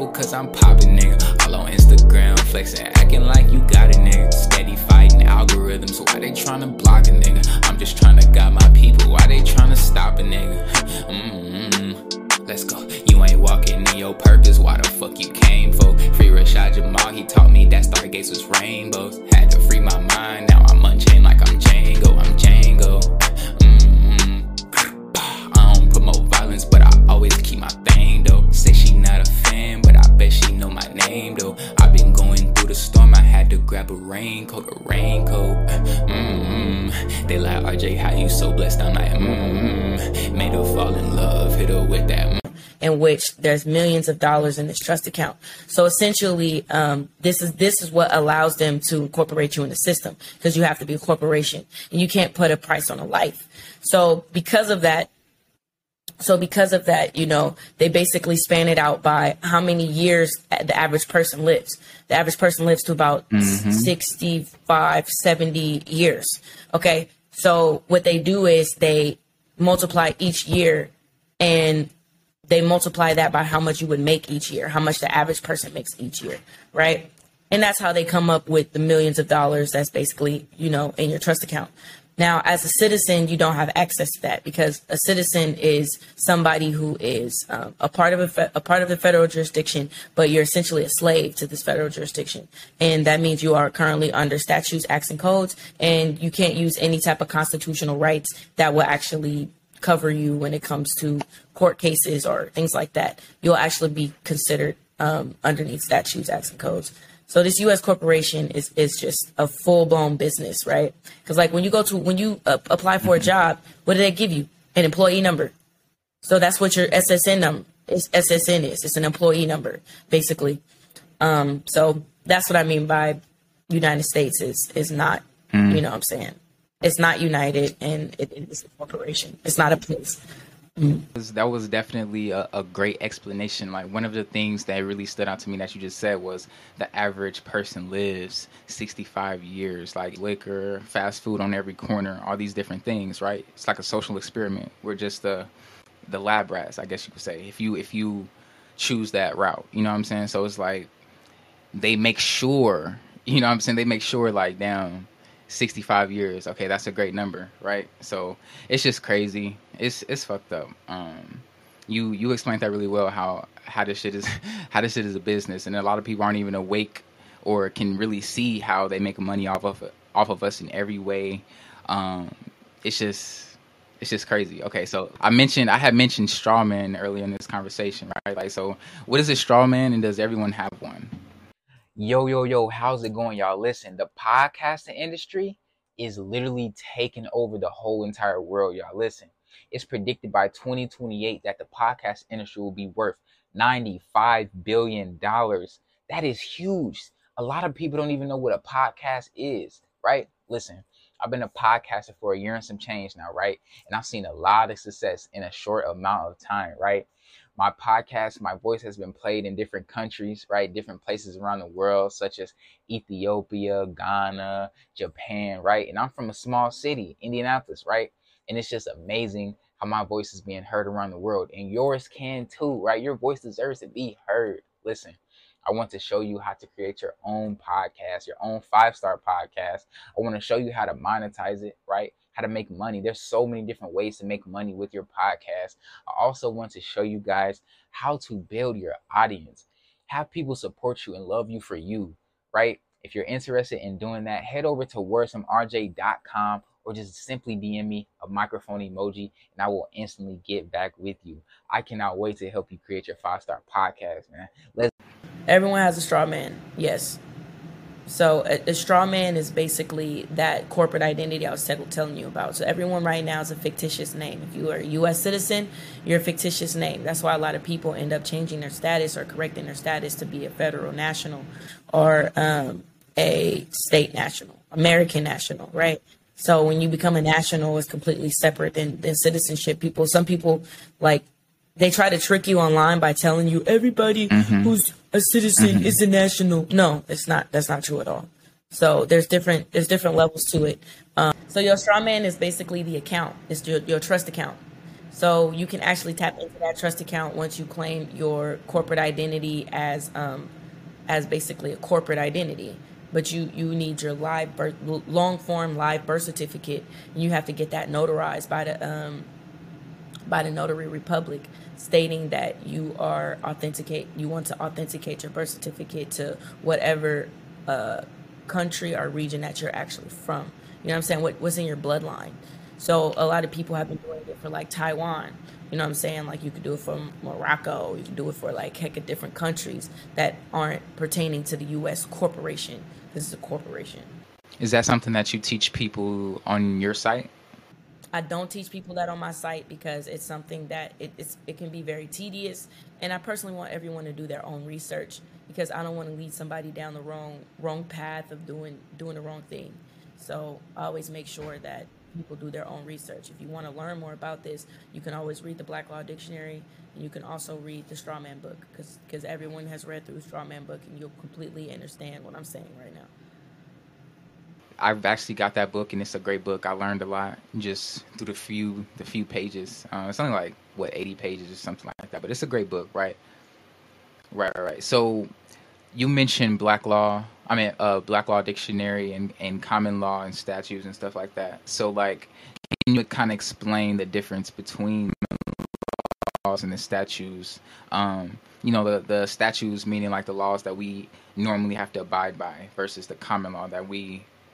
couple cause I'm popping, nigga. All on Instagram, flexing, acting like you got it, nigga. Steady fighting algorithms, why they tryna block a nigga? I'm just tryna guide my people, why they tryna stop a nigga? Mm-hmm. Let's go. You ain't walking in your purpose, why the fuck you came for? Free Rashad Jamal, he taught me that stargates was rainbows. Had to free my mind, now I'm unchained raincoat, a raincoat. Mm-hmm. They like RJ, how you so blessed? I'm like, mm-hmm. Made her fall in love, hit her with that. in which there's millions of dollars in this trust account. So essentially, um, this is this is what allows them to incorporate you in the system because you have to be a corporation and you can't put a price on a life. So because of that, so because of that, you know, they basically span it out by how many years the average person lives. The average person lives to about Mhm. 65, 70 years. Okay. So what they do is they multiply each year and they multiply that by how much you would make each year, how much the average person makes each year, right? And that's how they come up with the millions of dollars that's basically, you know, in your trust account. Now, as a citizen, you don't have access to that because a citizen is somebody who is um, a part of a, a part of the federal jurisdiction, but you're essentially a slave to this federal jurisdiction, and that means you are currently under statutes, acts, and codes, and you can't use any type of constitutional rights that will actually cover you when it comes to court cases or things like that. You'll actually be considered um, underneath statutes, acts, and codes. So this U.S. corporation is is just a full blown business, right? Because like when you go to when you uh, apply for a job, what do they give you? An employee number. So that's what your SSN number is. SSN is. It's an employee number, basically. Um, so that's what I mean by United States is is not. Mm. You know what I'm saying? It's not united, and it, it is a corporation. It's not a place. Mm. was- that was definitely a, a great explanation. Like one of the things that really stood out to me that you just said was the average person lives 65 years. Like liquor, fast food on every corner, all these different things, right? It's like a social experiment. We're just the the lab rats, I guess you could say. If you if you choose that route, you know what I'm saying? So it's like they make sure, you know what I'm saying? They make sure like down 65 years. Okay, that's a great number, right? So it's just crazy. It's it's fucked up. Um, you you explained that really well how how this shit is how this shit is a business, and a lot of people aren't even awake or can really see how they make money off of off of us in every way. Um, it's just it's just crazy. Okay, so I mentioned I had mentioned strawman earlier in this conversation, right? Like, so what is a strawman, and does everyone have one? Yo, yo, yo, how's it going, y'all? Listen, the podcasting industry is literally taking over the whole entire world, y'all. Listen, it's predicted by 2028 that the podcast industry will be worth $95 billion. That is huge. A lot of people don't even know what a podcast is, right? Listen, I've been a podcaster for a year and some change now, right? And I've seen a lot of success in a short amount of time, right? My podcast, my voice has been played in different countries, right? Different places around the world, such as Ethiopia, Ghana, Japan, right? And I'm from a small city, Indianapolis, right? And it's just amazing how my voice is being heard around the world. And yours can too, right? Your voice deserves to be heard. Listen, I want to show you how to create your own podcast, your own five star podcast. I want to show you how to monetize it, right? How to make money. There's so many different ways to make money with your podcast. I also want to show you guys how to build your audience. Have people support you and love you for you, right? If you're interested in doing that, head over to wordsfromrj.com or just simply DM me a microphone emoji and I will instantly get back with you. I cannot wait to help you create your five star podcast, man. Let's Everyone has a straw man. Yes. So a, a straw man is basically that corporate identity I was tell telling you about. So everyone right now is a fictitious name. If you are a U.S. citizen, you're a fictitious name. That's why a lot of people end up changing their status or correcting their status to be a federal national or um, a state national, American national, right? So when you become a national, it's completely separate than, than citizenship. People, some people like they try to trick you online by telling you everybody Mhm. who's a citizen Mhm. is a national. No, it's not. That's not true at all. So there's different there's different levels to it. Um, so your straw man is basically the account. It's your, your trust account. So you can actually tap into that trust account once you claim your corporate identity as um, as basically a corporate identity. But you you need your live birth, long form live birth certificate, and you have to get that notarized by the um, by the notary republic, stating that you are authenticate you want to authenticate your birth certificate to whatever uh, country or region that you're actually from. You know what I'm saying? What, what's in your bloodline? So a lot of people have been doing it for like Taiwan. You know what I'm saying? Like you could do it for Morocco. You could do it for like heck of different countries that aren't pertaining to the U.S. corporation. This is a corporation. Is that something that you teach people on your site? I don't teach people that on my site because it's something that it, it can be very tedious, and I personally want everyone to do their own research because I don't want to lead somebody down the wrong wrong path of doing doing the wrong thing. So I always make sure that people do their own research. If you want to learn more about this, you can always read the Black Law Dictionary, and you can also read the Strawman book because everyone has read through Strawman book, and you'll completely understand what I'm saying right now. I've actually got that book, and it's a great book. I learned a lot just through the few the few pages. Uh, it's only like what eighty pages or something like that, but it's a great book, right? Right, right, right. So you mentioned Black Law. I mean, uh, Black Law Dictionary and, and common law and statutes and stuff like that. So, like, can you kind of explain the difference between laws and the statutes? Um, you know, the the statutes meaning like the laws that we normally have to abide by versus the common law that we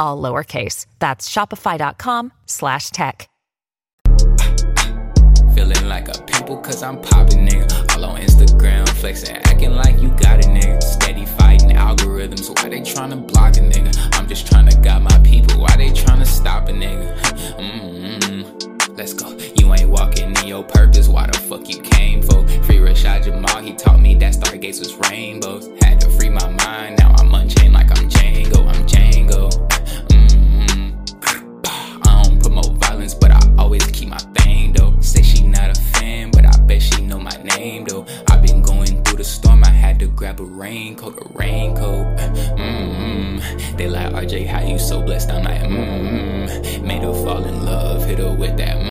all lowercase. That's shopify.com slash tech. Feeling like a pimple cause I'm popping, nigga. All on Instagram, flexing, acting like you got nigga. Steady fighting algorithms, why they trying to block a nigga? I'm just trying to my people, why they trying to stop a nigga? Mm-hmm. Let's go. You ain't walking in your purpose, why the fuck you came for? Free Rashad Jamal, he taught me that stargates was rainbows. Had to free my mind, now I'm unchained like I'm Django, I'm Django. Mm-hmm. I don't promote violence, but I always keep my thing though. Say she not a fan, but I bet she know my name though. Grab a raincoat, a raincoat. Mm-hmm. They like RJ, how you so blessed? I'm like, mm-hmm. Made her fall in love, hit her with that.